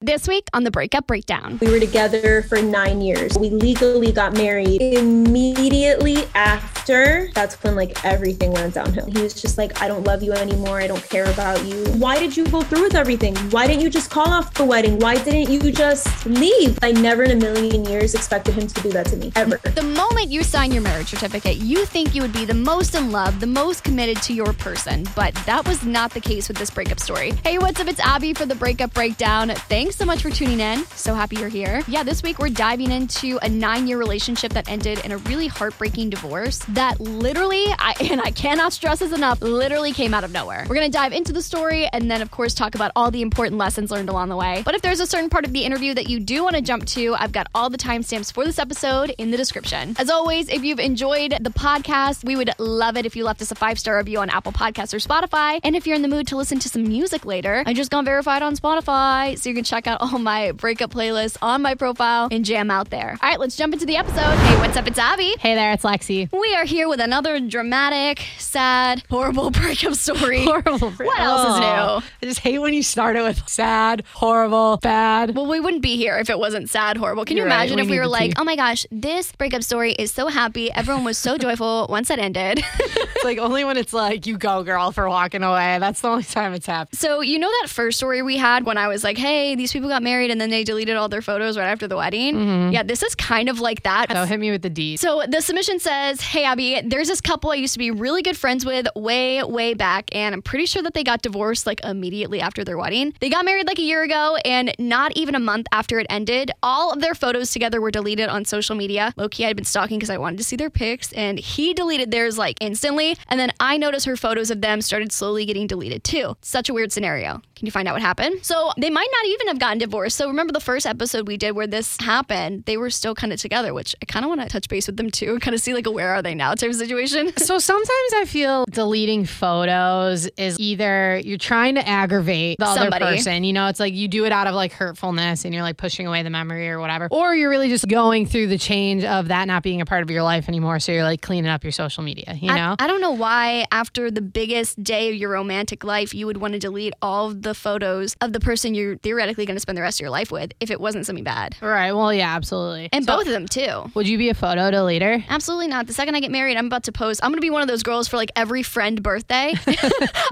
This week on the Breakup Breakdown. We were together for nine years. We legally got married immediately after. That's when like everything went downhill. He was just like, I don't love you anymore. I don't care about you. Why did you go through with everything? Why didn't you just call off the wedding? Why didn't you just leave? I never in a million years expected him to do that to me, ever. The moment you sign your marriage certificate, you think you would be the most in love, the most committed to your person, but that was not the case with this breakup story. Hey, what's up? It's Abby for the Breakup Breakdown. Thanks so much for tuning in. So happy you're here. Yeah, this week we're diving into a nine year relationship that ended in a really heartbreaking divorce that literally, I, and I cannot stress this enough, literally came out of nowhere. We're going to dive into the story and then, of course, talk about all the important lessons learned along the way. But if there's a certain part of the interview that you do want to jump to, I've got all the timestamps for this episode in the description. As always, if you've enjoyed the podcast, we would love it if you left us a five star review on Apple Podcasts or Spotify. And if you're in the mood to listen to some music later, I just got verified on Spotify, so you can check out all my breakup playlists on my profile and jam out there. All right, let's jump into the episode. Hey, what's up? It's Abby. Hey there, it's Lexi. We are here with another dramatic, sad, horrible breakup story. Horrible. What else is new? Oh, I just hate when you start it with sad, horrible, bad. Well, we wouldn't be here if it wasn't sad, horrible. Can you You're right, imagine we if we were like, tea. oh my gosh, this breakup story is so happy. Everyone was so joyful once it ended. It's like only when it's like you go, girl, for walking away. That's the only time it's happened. so, you know that first story we had when I was like, hey, these people got married and then they deleted all their photos right after the wedding? Mm-hmm. Yeah, this is kind of like that. So hit me with the D. So the submission says, Hey, Abby, there's this couple I used to be really good friends with way, way back, and I'm pretty sure that they got divorced like immediately after their wedding. They got married like a year ago, and not even a month after it ended, all of their photos together were deleted on social media. Loki, had been stalking because I wanted to see their pics, and he deleted theirs like instantly. And then I noticed her photos of them started slowly getting deleted too. Such a weird scenario. Can you find out what happened? So they might not even have gotten divorced. So remember the first episode we did where this happened, they were still kind of together, which I kind of want to touch base with them too and kind of see like where are they now type of situation. So sometimes I feel deleting photos is either you're trying to aggravate the Somebody. other person, you know, it's like you do it out of like hurtfulness and you're like pushing away the memory or whatever, or you're really just going through the change of that not being a part of your life anymore. So you're like cleaning up your social media, you know? I, I don't know why after the biggest day of your romantic life you would want to delete all of the photos of the person you're theoretically going to spend the rest of your life with if it wasn't something bad. right. Well, yeah, absolutely. And So both of them too. Would you be a photo deleter? Absolutely not. The second I get married, I'm about to post. I'm going to be one of those girls for like every friend birthday.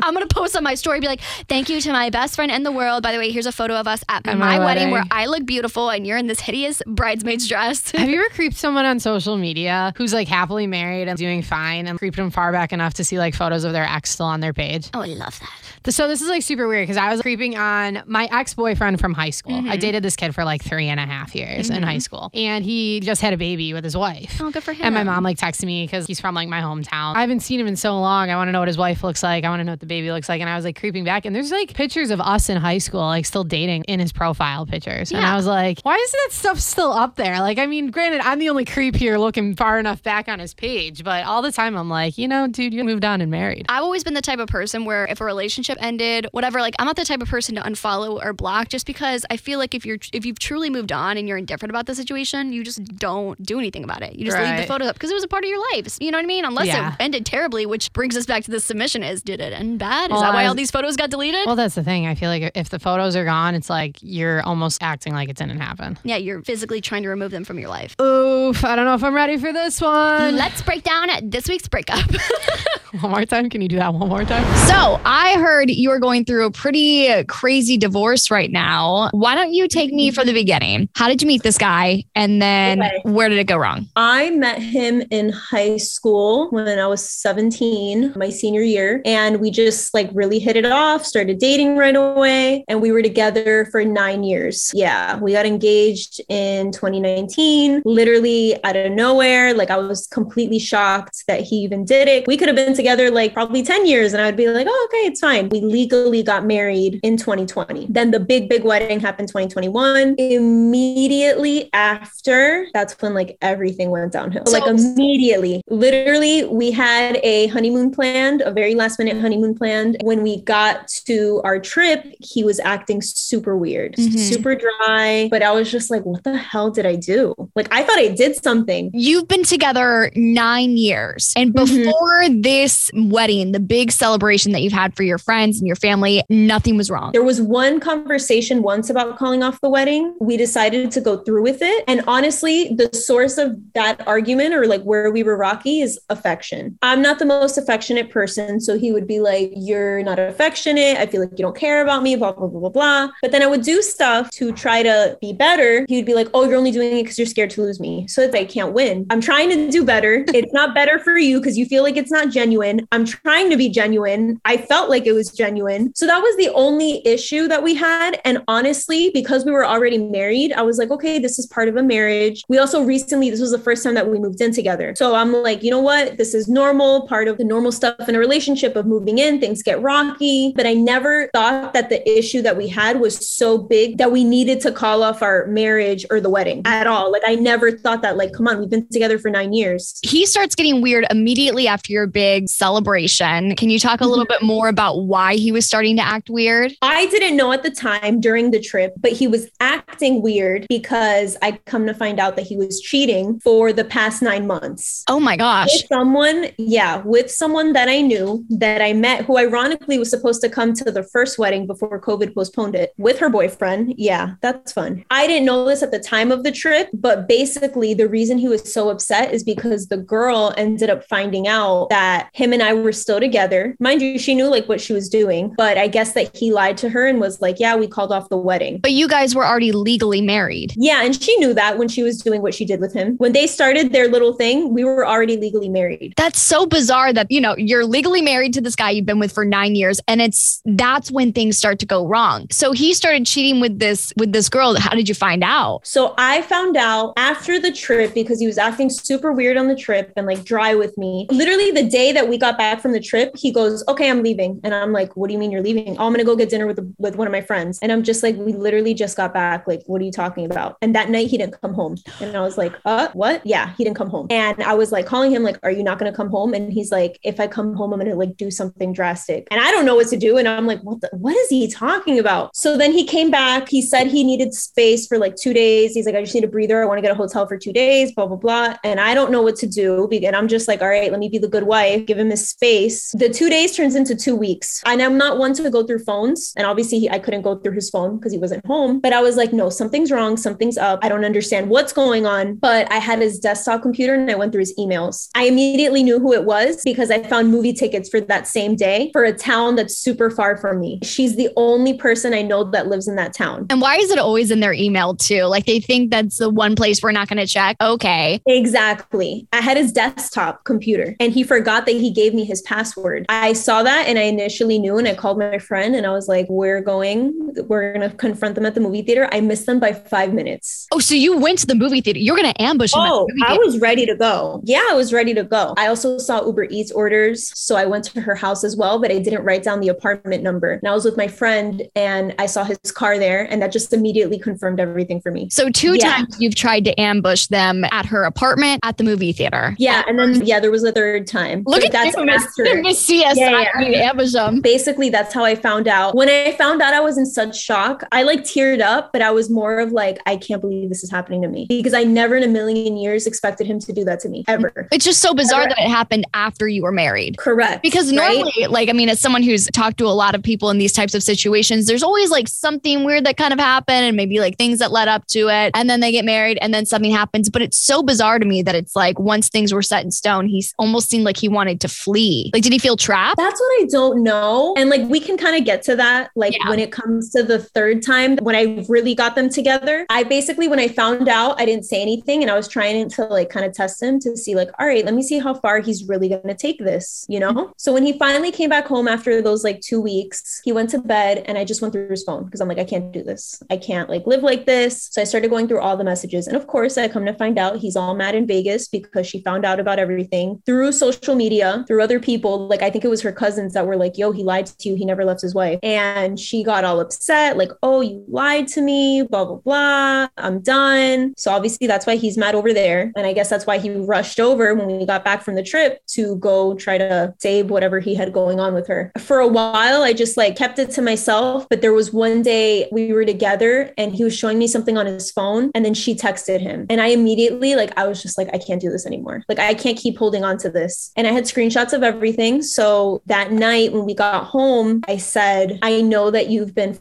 I'm going to post on my story, be like, thank you to my best friend in the world. By the way, here's a photo of us at, my, my wedding. where. I look beautiful and you're in this hideous bridesmaid's dress. Have you ever creeped someone on social media who's like happily married and doing fine and creeped them far back enough to see like photos of their ex still on their page? oh, I love that. So this is like super weird because I was creeping on my ex boyfriend from high school. Mm-hmm. I dated this kid for like three and a half years in high school, and he just had a baby with his wife. Oh, good for him. And my mom like texted me because he's from like my hometown. I haven't seen him in so long. I want to know what his wife looks like. I want to know what the baby looks like. And I was like creeping back, and there's like pictures of us in high school, like still dating in his profile pictures. And I was like, why is that stuff still up there? Like, I mean, granted, I'm the only creep here looking far enough back on his page, but all the time I'm like, you know, dude, you moved on and married. I've always been the type of person where if a relationship ended, whatever, like I'm not the type of person to unfollow or block just because I feel like if you're if you've truly moved on and you're indifferent about the situation, you just don't do anything about it. You just leave the Right. photos up because it was a part of your life. You know what I mean? Unless Yeah. it ended terribly, which brings us back to the submission is did it end bad? Is Well, that why all these photos got deleted? Well, that's the thing. I feel like if the photos are gone, it's like you're almost acting like it didn't happen. yeah, you're physically trying to remove them from your life. Oof, I don't know if I'm ready for this one. Let's break down this week's breakup. One more time. Can you do that one more time? So I heard you are going through a pretty crazy divorce right now. Why don't you take me from the beginning? How did you meet this guy? And then Okay. where did it go wrong? I met him in high school when I was 17, my senior year, and we just like really hit it off, started dating right away, and we were together for nine years. Yeah, we got engaged in 2019, literally out of nowhere. Like I was completely shocked that he even did it. We could have been together like probably 10 years, and I would be like, oh, okay, it's fine. We legally got married in 2020. Then the big, big wedding happened 2021. Immediately after, that's when like everything went downhill. So- like immediately, literally, we had a honeymoon planned, a very last minute honeymoon planned. When we got to our trip, he was acting super weird, Mhm. super dry. But I was just like, what the hell did I do? Like, I thought I did something. You've been together nine years. And Mhm. before this wedding, the big celebration that you've had for your friends and your family, nothing was wrong. There was one conversation once about calling off the wedding. We decided to go through with it. And honestly, the source of that argument or like where we were rocky is affection. I'm not the most affectionate person. So he would be like, You're not affectionate. I feel like you don't care about me, blah, blah, blah, blah, blah. But then I would do stuff to try to be better. He would be like, Oh, you're only doing it because you're scared to lose me. So like, I can't win. I'm trying to do better. It's not better for you because you feel like it's not genuine. I'm trying to be genuine. I felt like it was genuine. So that was the only issue that we had. And honestly, because we were already married, I was like, okay, this is part of a marriage. We also recently, this was the first time that we moved in together. So I'm like, you know what? This is normal, part of the normal stuff in a relationship of moving in, things get rocky. But I never thought that the issue that we had was so big that we needed to call off our marriage or the wedding at all. Like, I never thought that, like, come on, we've been together for nine years. He starts getting weird immediately after your big celebration. Can you talk a little mm-hmm. bit more about why he was starting to act weird? I didn't know at the time during the trip, but he was acting weird because I come to find out that he was cheating for the past nine months. Oh my gosh. With someone, yeah, with someone that I knew that I met who ironically was supposed to come to the first wedding before COVID postponed it with her boyfriend. Yeah, that's fun. I didn't know this at the time of the trip, but basically the reason he was so upset is because the girl ended up finding out that him and I were still together. Mind you, she knew like what she was doing, but I guess that he lied to her and was like, yeah, we called off the wedding. But you guys were already legally married. Yeah, and she knew that when she was doing what she did with him. When they started their little thing, we were already legally married. That's so bizarre that, you know, you're legally married to this guy you've been with for 9 years and it's that's when things start to go wrong. So he started cheating with this with this girl. How did you find out? So I found out after the trip because he was acting super weird on the trip and like dry with me. Literally the day that we got back from the trip, he goes, "Okay, I'm leaving." And I'm like, "What do you mean you're leaving?" "Oh, I'm going to go get dinner with with one of my friends." And I'm just like, "We literally just got back. Like, what are you talking about?" And that night he didn't come home. And I was like, "Uh, what?" Yeah, he didn't come home. And I was like calling him like, "Are you not going to come home?" And he's like, "If I come home, I'm going to like do something drastic." And I don't know what to do and I'm like, "What the, what is he talking about?" So then he came back. He said he needed space for like 2 days. He's like, "I just need a breather. I want to get a hotel for 2 days, blah blah blah." And I don't know what to do. And I'm just like, "All right, let me be the good wife, give him his space." The 2 days turns into 2 weeks. And I'm not one to go through phones. And obviously he, I couldn't go through his phone because he wasn't home. But I was like, "No, something's wrong. Something's up. I don't understand what's going on." But I had his desktop computer and I went through his emails. I immediately knew who it was because I found movie tickets for that same day for a town that's super far from me. She's the only person I know that lives in that town. And why is it always in their email too? Like they think that's the one place we're not going to check. Okay. Exactly. I had his desktop computer and he forgot that he gave me his password. I saw that and I initially knew and I called my friend and I was like, we're going, we're going to confront them at the movie theater. I missed them by five minutes. Oh, so you went to the movie theater. You're going to ambush. Oh, I was ready to go. Yeah, I was ready to go. I also saw Uber Eats orders. So I went to her house as well, but I didn't write down the apartment number. And I was with my friend and I saw his car there and that just immediately confirmed everything for me. So two yeah. times you've tried to ambush them at her apartment, at the movie theater. Yeah. And then, yeah, there was a third time. Look at that's you, after. Miss CSI yeah, yeah. ambush them. Basically, that's how I found out. When I found out I was in such shock, I like teared up, but I was more of like, I can't believe this is happening to me because I never in a million years expected him to do that to me ever. Mm-hmm. It's just so bizarre ever. that it happened after you were married. Correct. Because normally, right? like, I mean, as someone who's talked to a lot of people in these types of situations, there's always like something weird that kind of happened and maybe like things that led up to it. And then they get married and then something happens. But it's so bizarre to me that it's like once things were set in stone, he almost seemed like he wanted to flee. Like, did he feel trapped? That's what I don't know. And like, we can kind of get to that. Like, yeah. when it comes to the third time, when I really got them together, I basically, when I found out, I didn't say anything and I was trying to like kind of test him to see, like, all right, let me see how far he's really going to take this, you know? Mm-hmm. So when he finally came back home after those like two weeks, he went to bed and I just went through his phone because I'm like, I can't do this. I can't like live like this. So I started going through all the messages. And of course, I come to find out he's all mad in Vegas because she found out about everything through social media, through other people. Like, I think it was her cousins that were like, yo, he lied to you. He never left his wife. And she got all upset, like, oh, you lied to me, blah, blah, blah. I'm done. So obviously, that's why he's mad over there. And I guess that's why he rushed over when we got back from the trip to go try to save whatever he had going on with her. For a while, I just like kept it to myself. But there was one day we were together and he was showing me something on his phone and then she texted him. And I immediately, like, I was just like, I can't do this anymore. Like, I can't keep holding on to this. And I had screenshots of everything. So that night when we got home, I said, I know that you've been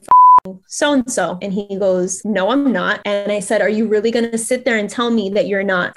so and so. And he goes, No, I'm not. And I said, Are you really going to sit there and tell me that you're not?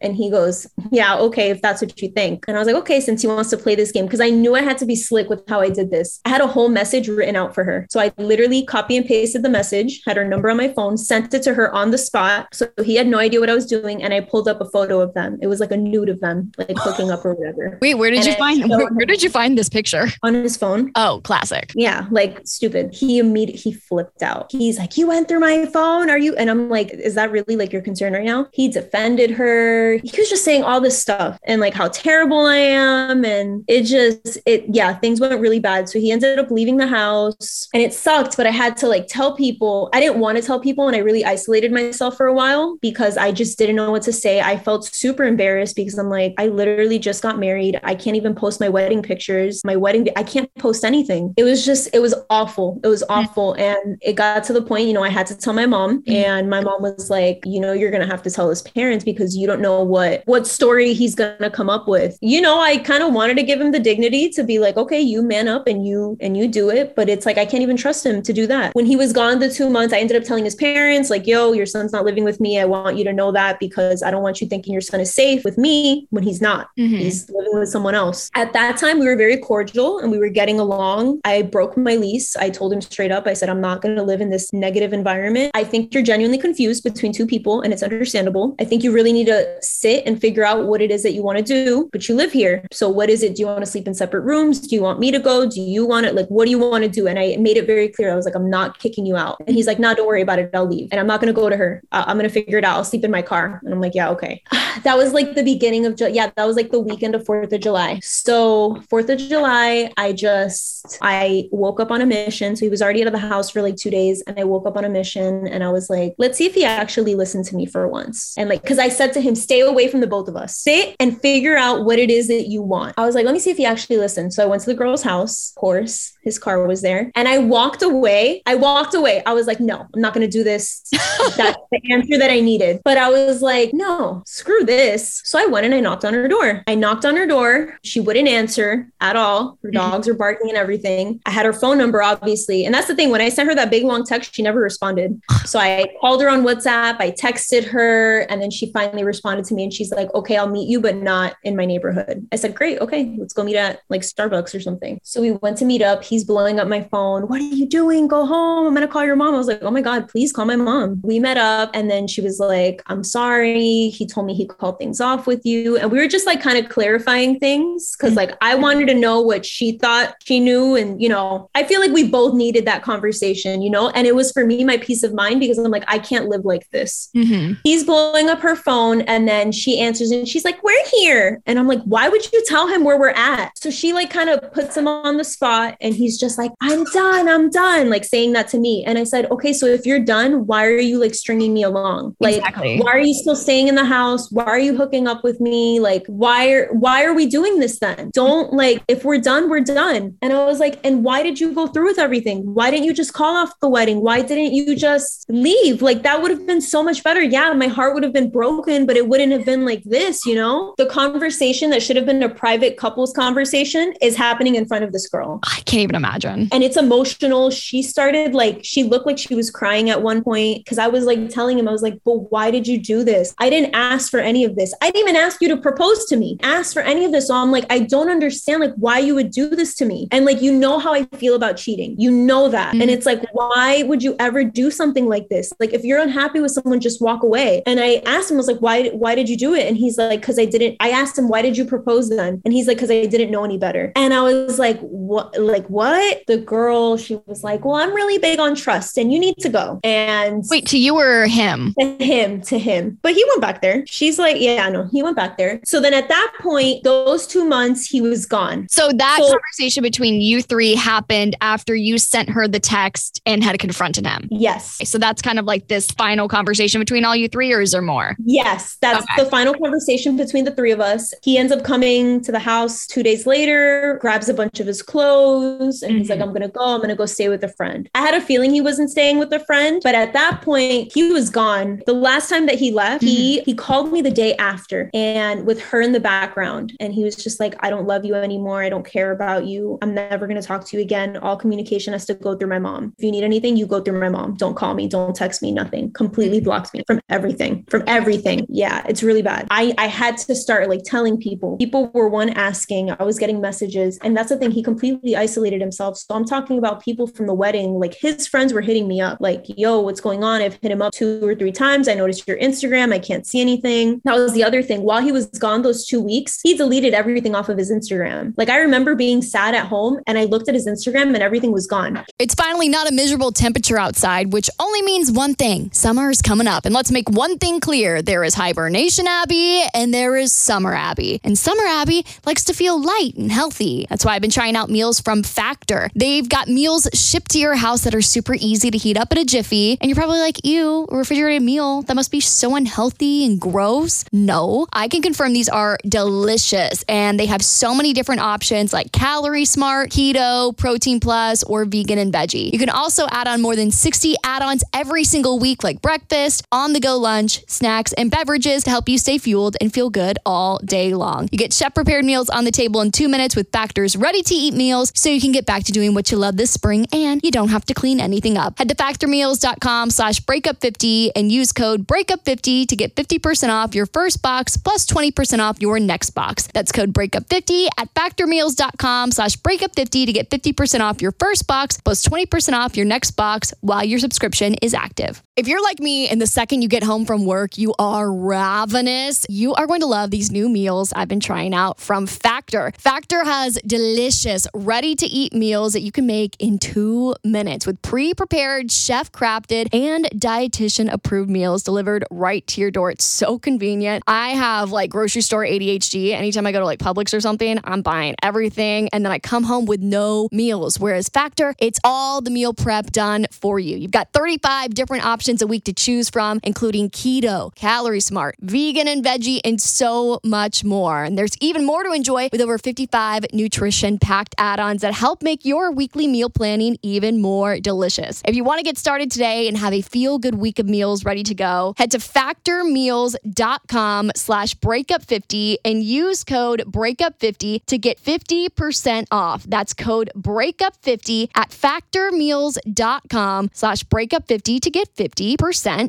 And he goes, Yeah, okay, if that's what you think. And I was like, Okay, since he wants to play this game, because I knew I had to be slick with how I did this. I had a whole message written out for her. So I literally copy and pasted the message, had her number on my phone, sent it to her on the spot. So he had no idea what I was doing. And I pulled up a photo of them. It was like a nude of them, like hooking up or whatever. Wait, where did And you I find where, where did you find this picture? On his phone. Oh, classic. Yeah, like stupid. He immediately he flipped out. He's like, "You went through my phone? Are you?" And I'm like, "Is that really like your concern right now?" He defended her. He was just saying all this stuff and like how terrible I am, and it just it yeah, things went really bad. So he ended up leaving the house, and it sucked. But I had to like tell people. I didn't want to tell people, and I really isolated myself for a while because I just didn't know what to say. I felt super embarrassed because I'm like, I literally just got married. I can't even post my wedding pictures. My wedding, I can't post anything. It was just, it was awful. It was mm-hmm. awful. And it got to the point, you know, I had to tell my mom, mm-hmm. and my mom was like, you know, you're gonna have to tell his parents because you don't know what what story he's gonna come up with. You know, I kind of wanted to give him the dignity to be like, okay, you man up and you and you do it, but it's like I can't even trust him to do that. When he was gone the two months, I ended up telling his parents, like, yo, your son's not living with me. I want you to know that because I don't want you thinking your son is safe with me when he's not. Mhm. He's living with someone else. At that time, we were very cordial and we were getting along. I broke my lease. I told him straight up, I said, I'm not going to live in this negative environment. I think you're genuinely confused between two people and it's understandable. I think you really need to sit and figure out what it is that you want to do, but you live here. So, what is it? Do you want to sleep in separate rooms? Do you want me to go? Do you want it? Like, what do you want to do? And I made it very clear. I was like, I'm not kicking you out. And he's like, nah, don't worry about it. I'll leave. And I'm not going to go to her. I- I'm going to figure it out. I'll sleep in my car. And I'm like, yeah, okay. that was like the beginning of, Ju- yeah, that was like the weekend of 4th of July. So, 4th of July, I just, I woke up on a mission. So, he was already out of the house for like two days. And I woke up on a mission and I was like, let's see if he actually listened to me for once. And like, because I said to him, stay away from the both of us. Sit and figure out what it is that you want. I was like, let me see if he actually listened. So, I went to the girl's house, of course. His car was there. And I walked away. I walked away. I was like, no, I'm not going to do this. That's the answer that I needed. But I was like, no, screw this. So I went and I knocked on her door. I knocked on her door. She wouldn't answer at all. Her mm-hmm. dogs were barking and everything. I had her phone number, obviously. And that's the thing. When I sent her that big long text, she never responded. So I called her on WhatsApp. I texted her. And then she finally responded to me and she's like, okay, I'll meet you, but not in my neighborhood. I said, great. Okay, let's go meet at like Starbucks or something. So we went to meet up. He's blowing up my phone. What are you doing? Go home. I'm going to call your mom. I was like, oh my God, please call my mom. We met up and then she was like, I'm sorry. He told me he called things off with you. And we were just like kind of clarifying things because like I wanted to know what she thought she knew. And, you know, I feel like we both needed that conversation, you know, and it was for me my peace of mind because I'm like, I can't live like this. Mhm. He's blowing up her phone and then she answers and she's like, We're here. And I'm like, Why would you tell him where we're at? So she like kind of puts him on the spot and he's just like, I'm done. I'm done. Like saying that to me. And I said, Okay, so if you're done, why are you like stringing me along? Like, Exactly. why are you still staying in the house? Why are you hooking up with me? Like, why are why are we doing this then? Don't like if we're done, we're done. And I was like, and why did you go through with everything? Why didn't you just call off the wedding? Why didn't you just leave? Like that would have been so much better. Yeah, my heart would have been broken, but it wouldn't have been like this, you know? The conversation that should have been a private couples conversation is happening in front of this girl I can't even imagine. and it's emotional. She started like she looked like she was crying at one point because I was like telling him, I was like, but why did you do this? I didn't ask for any of this. I didn't even ask you to propose to me, ask for any of this. So I'm like, I don't understand like why you would do this to me. And like, you know how I feel about cheating. You know that. Mhm. And it's like, why would you ever do something like this? Like if you're unhappy with someone, just walk away. And I asked him, I was like, why, why did you do it? And he's like, because I didn't, I asked him, why did you propose then? And he's like, because I didn't know any better. And I was like, what like what? The girl, she was like, Well, I'm really big on trust and you need to go. And Wait, to you or him? to him, to him. But he went back there. She's like, Yeah, no, he went back there. So then at that point, those two months, he was gone. So that So- conversation between you three happened after you sent her the text and had confronted him. Yes. So that's kind of like this final conversation between all you three, or is there more? Yes, That's Okay. the final conversation between the three of us. He ends up coming to the house two days later, grabs a bunch of his clothes, and he's like, Mhm. I'm gonna go, I'm gonna go stay with a friend. I had a feeling he wasn't staying with a friend, but at that point, he was gone. The last time that he left, he he called me the day after and with her in the background. And he was just like, I don't love you anymore. I don't care about you. I'm never gonna talk to you again. All communication has to go through my mom. If you need anything, you go through my mom. Don't call me, don't text me, nothing. Completely blocked me from everything. From everything. Yeah, it's really bad. I I had to start like telling people. People were one asking, I was getting messages, and that's the thing. He completely isolated himself. So I'm talking about people from the wedding. Like his friends were hitting me up, like, "Yo, what's going on?" I've hit him up two or three times. I noticed your Instagram. I can't see anything. That was the other thing. While he was gone those two weeks, he deleted everything off of his Instagram. Like I remember being sad at home, and I looked at his Instagram, and everything was gone. It's finally not a miserable temperature outside, which only means one thing summer is coming up. And let's make one thing clear there is Hibernation Abby and there is Summer Abby. And Summer Abby likes to feel light and healthy. That's why I've been trying out meals from Factor. They've got meals shipped to your house that are super easy to heat up in a jiffy. And you're probably like, ew, a refrigerated meal. That must be so unhealthy and gross. No, I can confirm these are delicious and they have so many different options like Calorie Smart, Keto, Protein Plus, or Vegan and Veggie. You can also add on more than 60 add ons every single week, like breakfast, on the go lunch, snacks, and beverages to help you stay fueled and feel good all day long. You get chef prepared meals on the table in two minutes with Factor's ready to eat meals so you can get back to doing what you love this spring and you don't have to clean anything up. Head to factormeals.com slash breakup50 and use code breakup50 to get 50% off your first box plus 20% off your next box. That's code breakup50 at factormeals.com slash breakup50 to get 50% off your first box plus 20% off your next box while your subscription is active. If you're like me and the second you get home from work, you are ravenous, you are going to love these new meals I've been trying out from Factor. Factor has delicious, ready to eat meals that you can make in two minutes with pre prepared, chef crafted, and dietitian approved meals delivered right to your door. It's so convenient. I have like grocery store ADHD. Anytime I go to like Publix or something, I'm buying everything. And then I come home with no meals. Whereas Factor, it's all the meal prep done for you. You've got 35 different options a week to choose from, including keto, calorie smart, vegan and veggie, and so much more. And there's even more to enjoy with over 55 nutrition packed add ons that help make your weekly meal planning even more delicious. If you want to get started today and have a feel good week of meals ready to go, head to factormeals.com slash breakup50 and use code breakup50 to get 50% off. That's code breakup50 at factormeals.com slash breakup50 to get 50%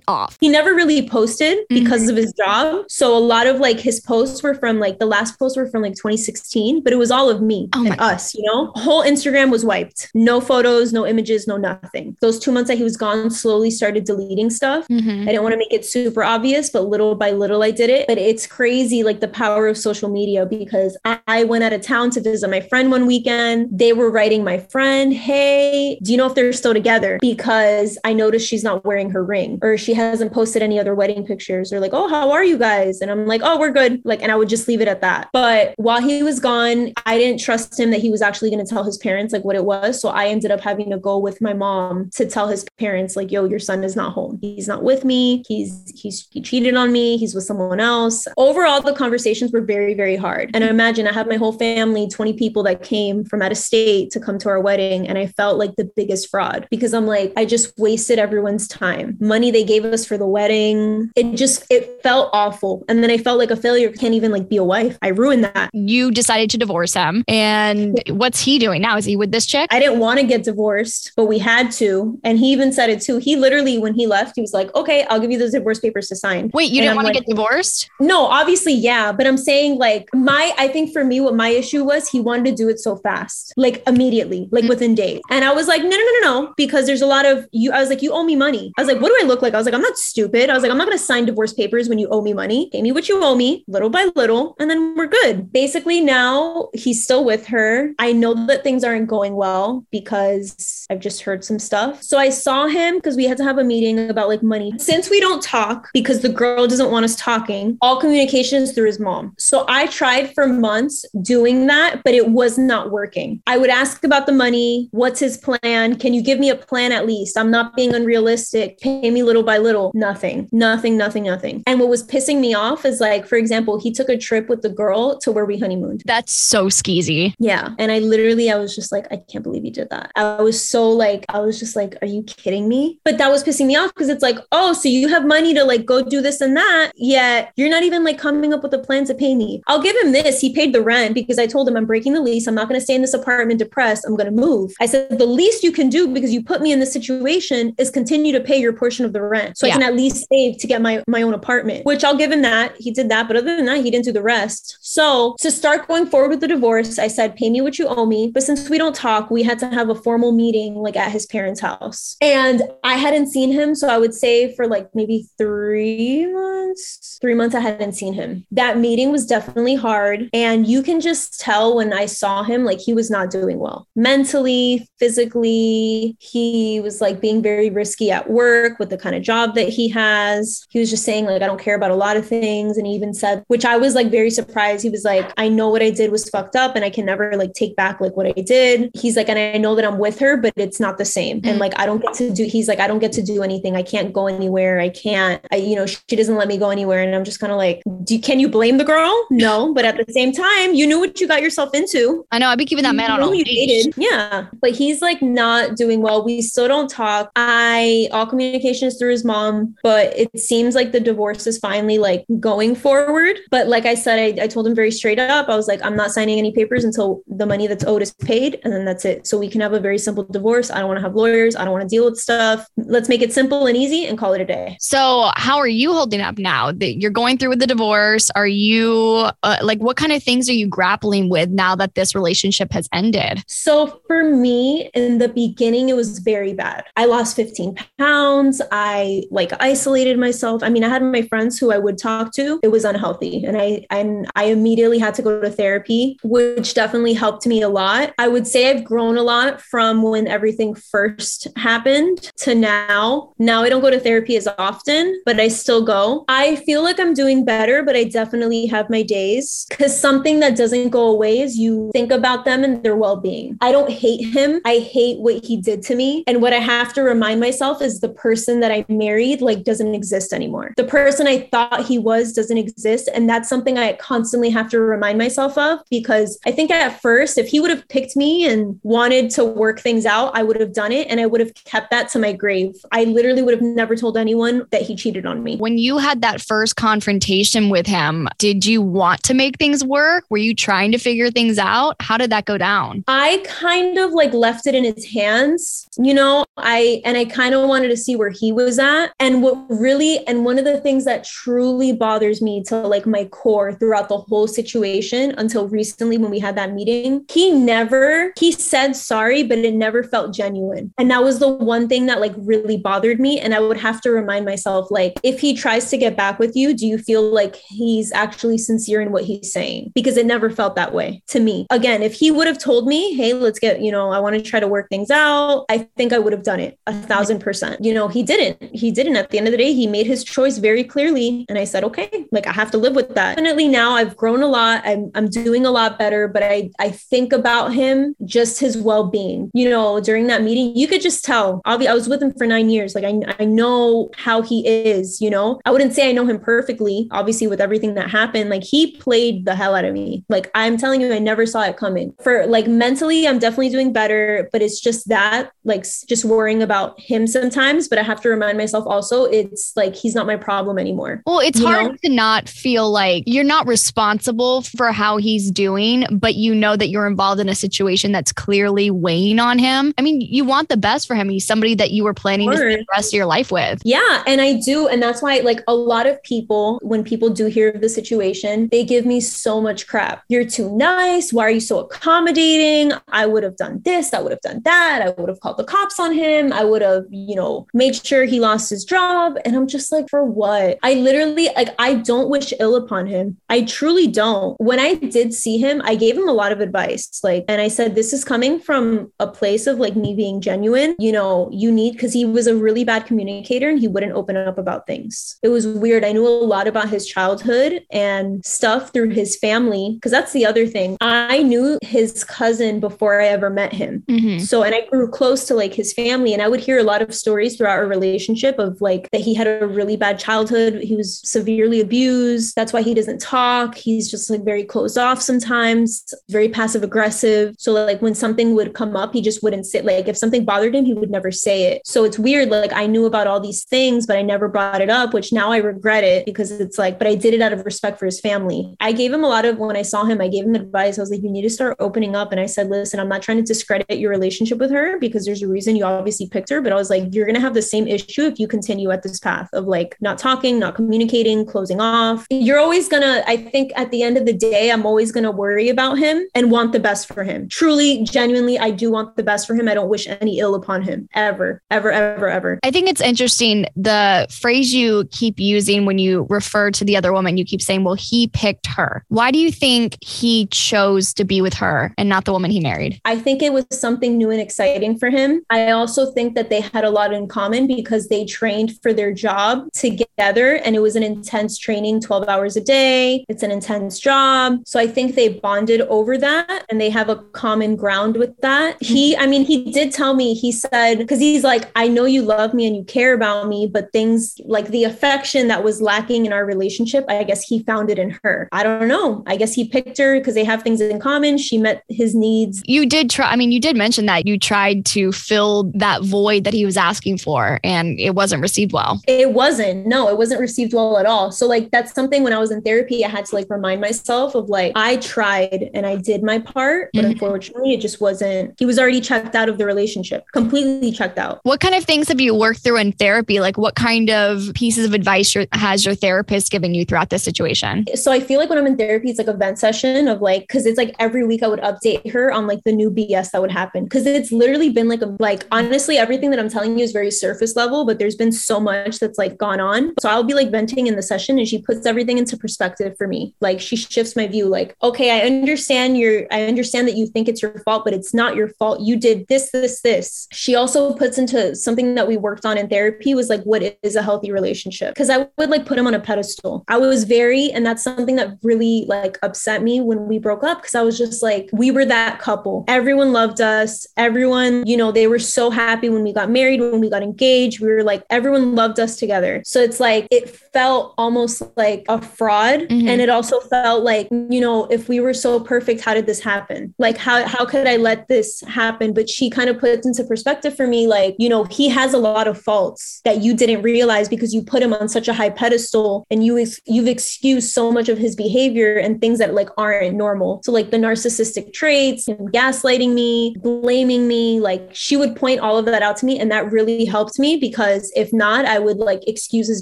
off. he never really posted Mm-hmm. because of his job. So a lot of like his posts were from like the last posts were from like 2016, but it was all of me Oh and us, you know? Whole Instagram was wiped. No photos, no images, no nothing. Those two months that he was gone, slowly started deleting stuff. Mm-hmm. I didn't want to make it super obvious, but little by little I did it. But it's crazy, like the power of social media, because I, I went out of town to visit my friend one weekend. They were writing my friend, Hey, do you know if they're still together? Because I noticed she's not wearing her ring or she hasn't posted any other wedding pictures or like, Oh, how are you guys? And I'm like, Oh, we're good. Like, and I would just leave it at that. But while he was gone, I didn't trust him that he was actually going to tell his parents like what it was. So I ended up having to go with my mom to tell his parents, like, yo, your son is not home. He's not with me. He's he's he cheated on me. He's with someone else. Overall, the conversations were very, very hard. And I imagine I had my whole family, 20 people that came from out of state to come to our wedding. And I felt like the biggest fraud because I'm like, I just wasted everyone's time. Money they gave us for the wedding. It just it felt awful. And then I felt like a failure. Can't even like be a wife. I ruined that. You decided to divorce him. And what's he doing now? Is he with this chick? I didn't want to get divorced, but we had to. And he even said it too. He literally, when he left, he was like, okay, I'll give you those divorce papers to sign. Wait, you And didn't want to like- get divorced? No, obviously, yeah. But I'm saying, like, my, I think for me, what my issue was, he wanted to do it so fast, like immediately, like Mm. within days. And I was like, no, no, no, no, no, because there's a lot of you. I was like, you owe me money. I was like, what do I look like? I was like, I'm not stupid. I was like, I'm not going to sign divorce papers when you owe me money. Pay me what you owe me little by little, and then we're good. Basically, now he's still with her. I know that things aren't going well because I've just heard some stuff. So I saw him because we had to have a meeting about like money. Since we don't talk because the girl doesn't want us talking, all communication is through his mom. So I tried for months doing that, but it was not working. I would ask about the money. What's his plan? Can you give me a plan at least? I'm not being unrealistic. Pay me little by little. Nothing, nothing, nothing, nothing. And what was pissing me off is like, for example, he took a trip with the girl to where we honeymooned. That's so skeezy. Yeah. And I literally, I was just like, I can't believe you did that. I was so like, I was just like, are you kidding me? But that was pissing me off because it's like, oh, so you have money to like go do this and that, yet you're not even like coming up with a plan to pay me. I'll give him this. He paid the rent because I told him I'm breaking the lease. I'm not going to stay in this apartment depressed. I'm going to move. I said, the least you can do because you put me in this situation is continue to pay your portion of the rent. So yeah. I can at least save to get my, my own apartment, which I'll give him that. He did that. But other than that, he didn't do the rest. So to start going forward with the divorce, I said, pay me what you owe me. But since we don't talk, we had to have a formal meeting like at his parents' house. And I hadn't seen him. So I would say for like maybe three months, three months, I hadn't seen him. That meeting was definitely hard. And you can just tell when I saw him, like he was not doing well mentally, physically. He was like being very risky at work with the kind of job that he has. He was just saying, like, I don't care about a lot of things. And he even said, which I was like very surprised. He was like, I know what I did was fucked up and I can never like take back like what I did. He's like, and I know that I'm with her, but it's not the same. Mm-hmm. And like, I don't get to do, he's like, I don't get to do anything. I can't go anywhere. I can't, I, you know, she doesn't let me go anywhere. And I'm just kind of like, do, can you blame the girl? No. But at the same time, you knew what you got yourself into. I know. I'd be keeping that man on a leash. Yeah. But he's like not doing well. We still don't talk. I, all communication is through his mom, but it seems like the divorce is finally like going forward. But like I said, I, I told him very straight up, I was like, I'm not signing any papers until the money that's owed is paid. And then that's it. So we can have a very simple divorce. I don't want to have lawyers. I don't want to deal with stuff. Let's make it simple and easy and call it a day. So, how are you holding up now that you're going through with the divorce? Are you uh, like, what kind of things are you grappling with now that this relationship has ended? So, for me, in the beginning, it was very bad. I lost 15 pounds. I like isolated myself. I mean, I had my friends who I would talk to. It was unhealthy. And I, and I immediately had to go to therapy, which definitely helped me a lot. I would say I've grown a lot from when everything first happened to now. Now I don't go to therapy as often, but I still go. I feel like I'm doing better, but I definitely have my days because something that doesn't go away is you think about them and their well being. I don't hate him. I hate what he did to me. And what I have to remind myself is the person that I married like doesn't exist anymore. The person I thought he was doesn't exist. And that's something I constantly have to remind myself of because I think at first, if he would have picked me and wanted to work things out, I would have done it and I would have kept that to my grave. I literally would have never told anyone that he cheated on me. When you had that first confrontation with him, did you want to make things work? Were you trying to figure things out? How did that go down? I kind of like left it in his hands, you know, I, and I kind of wanted to see where he was at. And what really, and one of the things that truly bothers me to like my core throughout the whole situation until recently when we had that meeting, he never, he said sorry, but it never felt genuine. And that was the one thing that like really bothered me. And I would have to remind myself, like, if he tries to get back with you, do you feel like he's actually sincere in what he's saying? Because it never felt that way to me. Again, if he would have told me, hey, let's get, you know, I want to try to work things out, I think I would have done it a thousand percent. You know, he didn't. He didn't. At the end of the day, he made his choice very clearly. And I said, okay, like I have to live with that. Definitely now I've grown a lot. I'm, I'm doing a lot better, but I, I think about him, just his well being. You know, during that meeting, you could just tell. I was with him for nine years. Like I, I know how he is, you know, I wouldn't say I know him perfectly, obviously, with everything that happened. Like he played the hell out of me. Like I'm telling you, I never saw it coming. For like mentally, I'm definitely doing better, but it's just that, like, just worrying about him sometimes. But I have to remind myself also, it's like he's not my problem anymore. Well, it's hard know? to not feel like you're not responsible for how he's doing, but you know that you're involved in a situation that's clearly weighing on him. I mean, you want the best for him. He's somebody that you were planning to spend the rest of your life with. Yeah. And I do. And that's why, like, a lot of people, when people do hear of the situation, they give me so much crap. You're too nice. Why are you so accommodating? I would have done this. I would have done that. I would have called the cops on him. I would have, you know, made sure he lost his job. And I'm just like, for what? I literally, like, I don't wish ill upon him. I truly don't. When I did see him, I gave him a lot of advice. Like, and I said, this is coming from a place of like me being genuine. You know, you need, because he was a really bad communicator and he wouldn't open up about things. It was weird. I knew a lot about his childhood and stuff through his family, because that's the other thing. I knew his cousin before I ever met him. Mm-hmm. So, and I grew close to like his family, and I would hear a lot of stories throughout our relationship of like that he had a really bad childhood. He was severely abused. That's why he doesn't talk. He's just like very closed off sometimes, very passive aggressive. So like when something would come up, he just wouldn't sit. Like if something bothered him, he would never say it. So it's weird. Like I knew about all these things, but I never brought it up, which now I regret it because it's like, but I did it out of respect for his family. I gave him a lot of when I saw him, I gave him advice. I was like, you need to start opening up. And I said, listen, I'm not trying to discredit your relationship with her because there's a reason you obviously picked her. But I was like, you're gonna have the same issue if you continue at this path of like not talking, not communicating, closing off. You're always gonna, I think at the end of the day, I'm always gonna worry about him and want the best for him. Truly, genuinely, I do want the best for him. I don't wish any ill upon him ever, ever, ever, ever. I think it's interesting the phrase you keep using when you refer to the other woman. You keep saying, well, he picked her. Why do you think he chose to be with her and not the woman he married? I think it was something new and exciting for him. I also think that they had a lot in common because they trained for their job together and it was an intense training 12 hours a day. It's an intense job. So I think they bonded over that and they have a common ground with that. He, I mean, he did tell me, he said, because he's like, I know you love me and you care about me, but things like the affection that was lacking in our relationship, I guess he found it in her. I don't know. I guess he picked her because they have things in common. She met his needs. You did try, I mean, you did mention that you tried to fill that void that he was asking for and it wasn't received well. It wasn't. No, it wasn't received well at all. So, like, that's something when I was in therapy, I had to like remind myself of like, I tried and I did my part, but mm-hmm. unfortunately, it just wasn't, he was already checked out of the relationship, completely checked out. What kind of things have you worked through in therapy? Like, what kind of pieces of advice has your therapist given you throughout this situation? So, I feel like when I'm in therapy, it's like a vent session of like, cause it's like every week I would update her on like the new BS that would happen. Cause it's literally been like a, like, honestly, everything that I'm telling you is very surface level, but there's been so much that's like gone on. So, I'll be like venting in the session and she puts everything into perspective for me. Like, she shifts my view, like, okay, I understand your, I understand that you think it's your fault, but it's not your fault. You did this, this, this. She also puts into something that we worked on in therapy was like, what is a healthy relationship? Because I would like put him on a pedestal. I was very, and that's something that really like upset me when we broke up because I was just like, we were that couple. Everyone loved us. Everyone, you know, they were so happy when we got married, when we got engaged. We were like, everyone loved us together. So it's like, it felt almost like a fraud. Mm-hmm. And it also felt like, you know, if we were so perfect, how did this happen? Like, how, how could I let this happen? But she kind of puts into perspective for me, like, you know, he has a lot of faults that you didn't realize because you put him on such a high pedestal and you ex- you've excused so much of his behavior and things that like aren't normal. So like the narcissistic traits, him gaslighting me, blaming me, like she would point all of that out to me and that really helped me because if not, I would like excuse his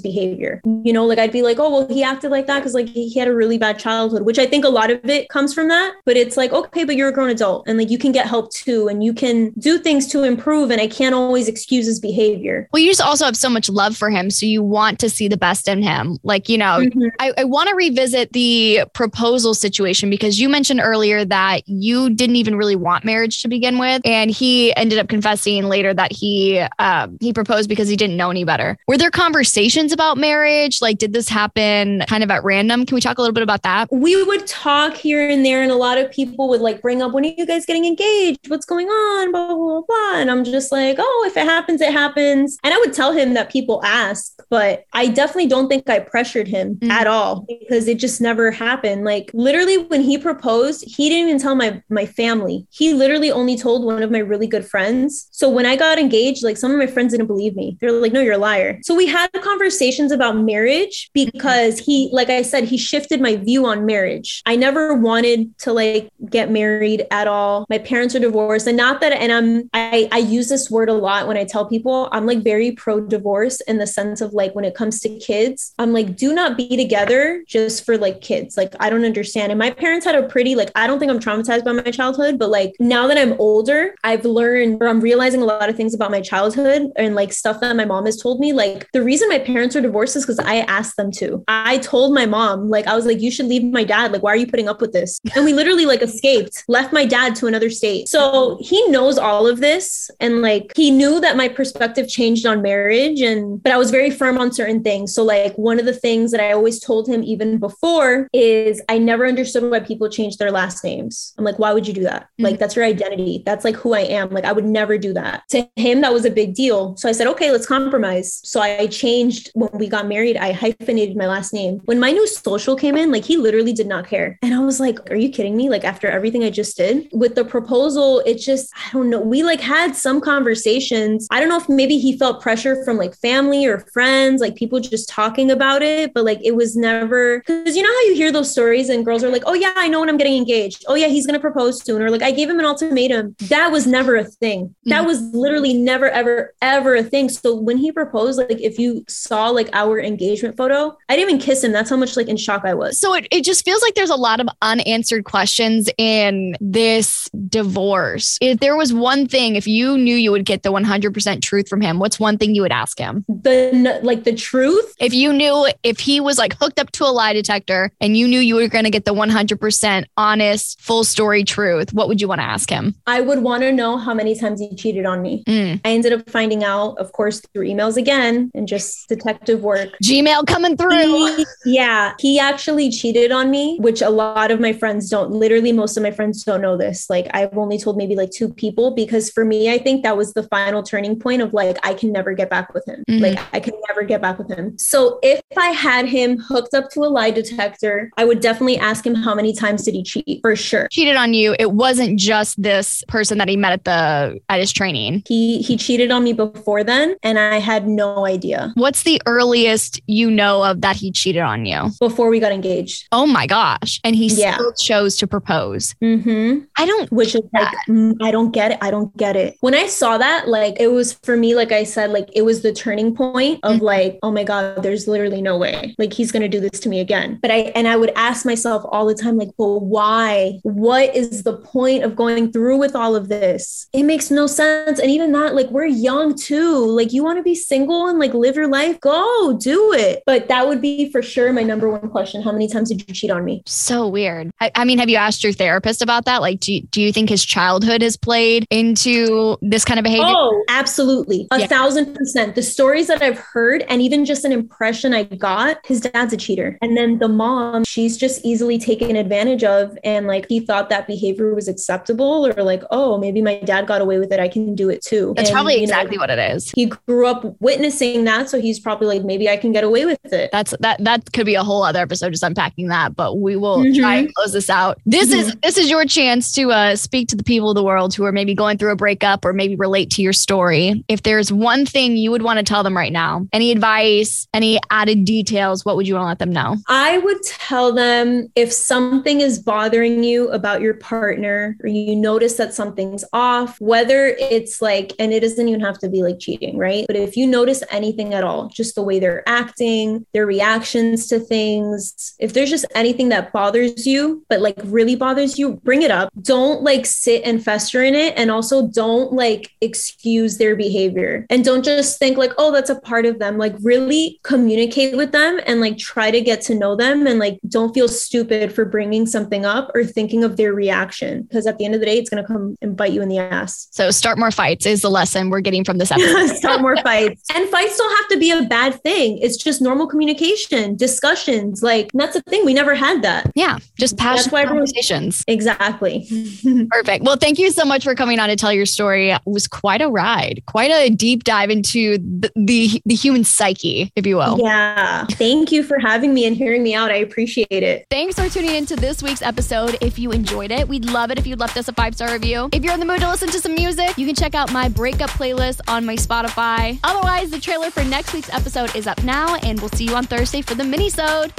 behavior. You know, like I'd be like, "Oh, well, he acted like that cuz like he, he had a really bad childhood," which I think a lot of it comes from that, but it's like, "Okay, but you're a grown adult and like you can get help too and you can do things to improve and I can't always excuse his behavior." Well, you just also have so much love for him, so you want to see the best in him. Like, you know, mm-hmm. I, I want to revisit the proposal situation because you mentioned earlier that you didn't even really want marriage to begin with, and he ended up confessing later that he um, he proposed because he didn't know any better. Were there conversations about marriage? Like, did this happen kind of at random? Can we talk a little bit about that? We would talk here and there, and a lot of people would like bring up, "When are you guys getting engaged? What's going on?" Blah blah blah. blah. And I'm just like, "Oh, if it happens, it happens." And I would tell him that people ask, but I definitely don't think I pressured him mm-hmm. at all because it just never happened. Like literally when he proposed, he didn't even tell my my family. He literally only told one of my really good friends. So when I got engaged, like some of my friends didn't believe me. They're like, "No, you're a liar." So we had conversations about marriage because he like I said, he shifted my view on marriage. I never wanted to like get married at all. My parents are divorced and not that and I'm I I use this word a lot when I tell people I'm like very pro divorce in the sense of like when it comes to kids, I'm like, do not be together just for like kids. Like, I don't understand. And my parents had a pretty, like, I don't think I'm traumatized by my childhood, but like now that I'm older, I've learned or I'm realizing a lot of things about my childhood and like stuff that my mom has told me. Like, the reason my parents are divorced is because I asked them to. I told my mom, like, I was like, you should leave my dad. Like, why are you putting up with this? And we literally like escaped, left my dad to another state. So he knows all of this. And like, he knew that my perspective changed on marriage. And, but I was very firm on certain things. So, like, one of the things that I always told him even before is I never understood why people change their last names. I'm like, why would you do that? Mm-hmm. Like, that's your identity. That's like who I am. Like, I would never do that. To him, that was a big deal. So I said, okay, let's compromise. So I changed when we got married, I hyphenated my last name. When my new social came in, like, he literally did not care. And I was like, are you kidding me? Like, after everything I just did with the proposal, it just, I don't know. We like had some conversations. I don't know if maybe he felt pressure from like family or friends, like people just talking about it, but like it was never, because you know how you hear those stories and girls are like, oh, yeah, I know when I'm getting engaged. Oh, yeah, he's going to propose soon. Or like, I gave him an ultimatum. That was never a thing. That mm-hmm. was literally never, ever, ever a thing. So when he proposed, like if you saw like our engagement photo, I didn't even kiss him. That's how much like in shock I was. So it, it just feels like there's a lot of unanswered questions in this divorce. If there was one thing, if you knew you would get the 100% truth from him, what's one thing you would ask him? The like the truth? If you knew if he was like hooked up to a lie detector and you knew you were going to get the 100% honest, full story truth, what would you want to ask him? I would want to know how many times he cheated on me. Mm. I ended up finding out, of course, through emails again and just detective work. Gmail coming through. He, yeah. He actually cheated on me, which a lot of my friends don't. Literally, most of my friends don't know this. Like, I've only told maybe like two people because for me, I think that was the final turning point of like, I can never get back with him. Mm-hmm. Like, I can never get back with him. So if I had him hooked up to a lie detector, I would definitely ask him how many times did he cheat for sure. Cheated on you. It wasn't just this person that he met at the at his training. He he cheated on me before then and I had no idea. What's the earliest you know of that he cheated on you? Before we got engaged. Oh my gosh. And he yeah. still chose to propose. Mm-hmm. I don't which is like mm, I don't get it. I don't get it. When I saw that, like it was for me, like I said, like it was the turning point of mm-hmm. like, oh my God, there's literally no way. Like he's gonna do this to me again. But I and I would ask myself all the time, like, well, why? What is the point of going through with all of this? It makes no sense. And even that, like, we're young too. Like, you want to be single and like live your life? Go do it. But that would be for sure my number one question. How many times did you cheat on me? So weird. I, I mean, have you asked your therapist about that? Like, do you, do you think his childhood has played into this kind of behavior? Oh, absolutely. A yeah. thousand percent. The stories that I've heard and even just an impression I got, his dad's a cheater. And then the mom, she's just easily taken advantage of. And like, he thought that behavior was acceptable or like, oh, maybe my dad got away with it. I can do it too. That's and, probably exactly know, what it is. He grew up witnessing that. So he's probably like, maybe I can get away with it. That's that, that could be a whole other episode just unpacking that, but we will mm-hmm. try and close this out. This mm-hmm. is, this is your chance to uh, speak to the people of the world who are maybe going through a breakup or maybe relate to your story. If there's one thing you would want to tell them right now, any advice, any added details, what would you want to let them know? I would tell them if something is bothering you about your partner or you notice that something's off, whether it's like, and it doesn't even have to be like cheating, right? But if you notice anything at all, just the way they're acting, their reactions to things, if there's just anything that bothers you, but like really bothers you, bring it up. Don't like sit and fester in it. And also don't like excuse their behavior and don't just think like, oh, that's a part of them. Like really communicate with them and like try to get to know them and like don't feel stupid for bringing something up or thinking of their reaction because at the end of the day, it's going to come and bite you in the ass. So start more fights is the lesson we're getting from this episode. start more fights. And fights don't have to be a bad thing. It's just normal communication, discussions. Like that's the thing. We never had that. Yeah. Just passionate conversations. Exactly. Perfect. Well, thank you so much for coming on to tell your story. It was quite a ride, quite a deep dive into the, the, the human psyche, if you will. Yeah. Thank you for having me and hearing me out. I appreciate it. Thanks for tuning into this week's episode. If you enjoyed it, we'd love it if you'd left us a five star review. If you're in the mood to listen to some music, you can check out my breakup playlist on my Spotify. Otherwise, the trailer for next week's episode is up now, and we'll see you on Thursday for the mini-sode.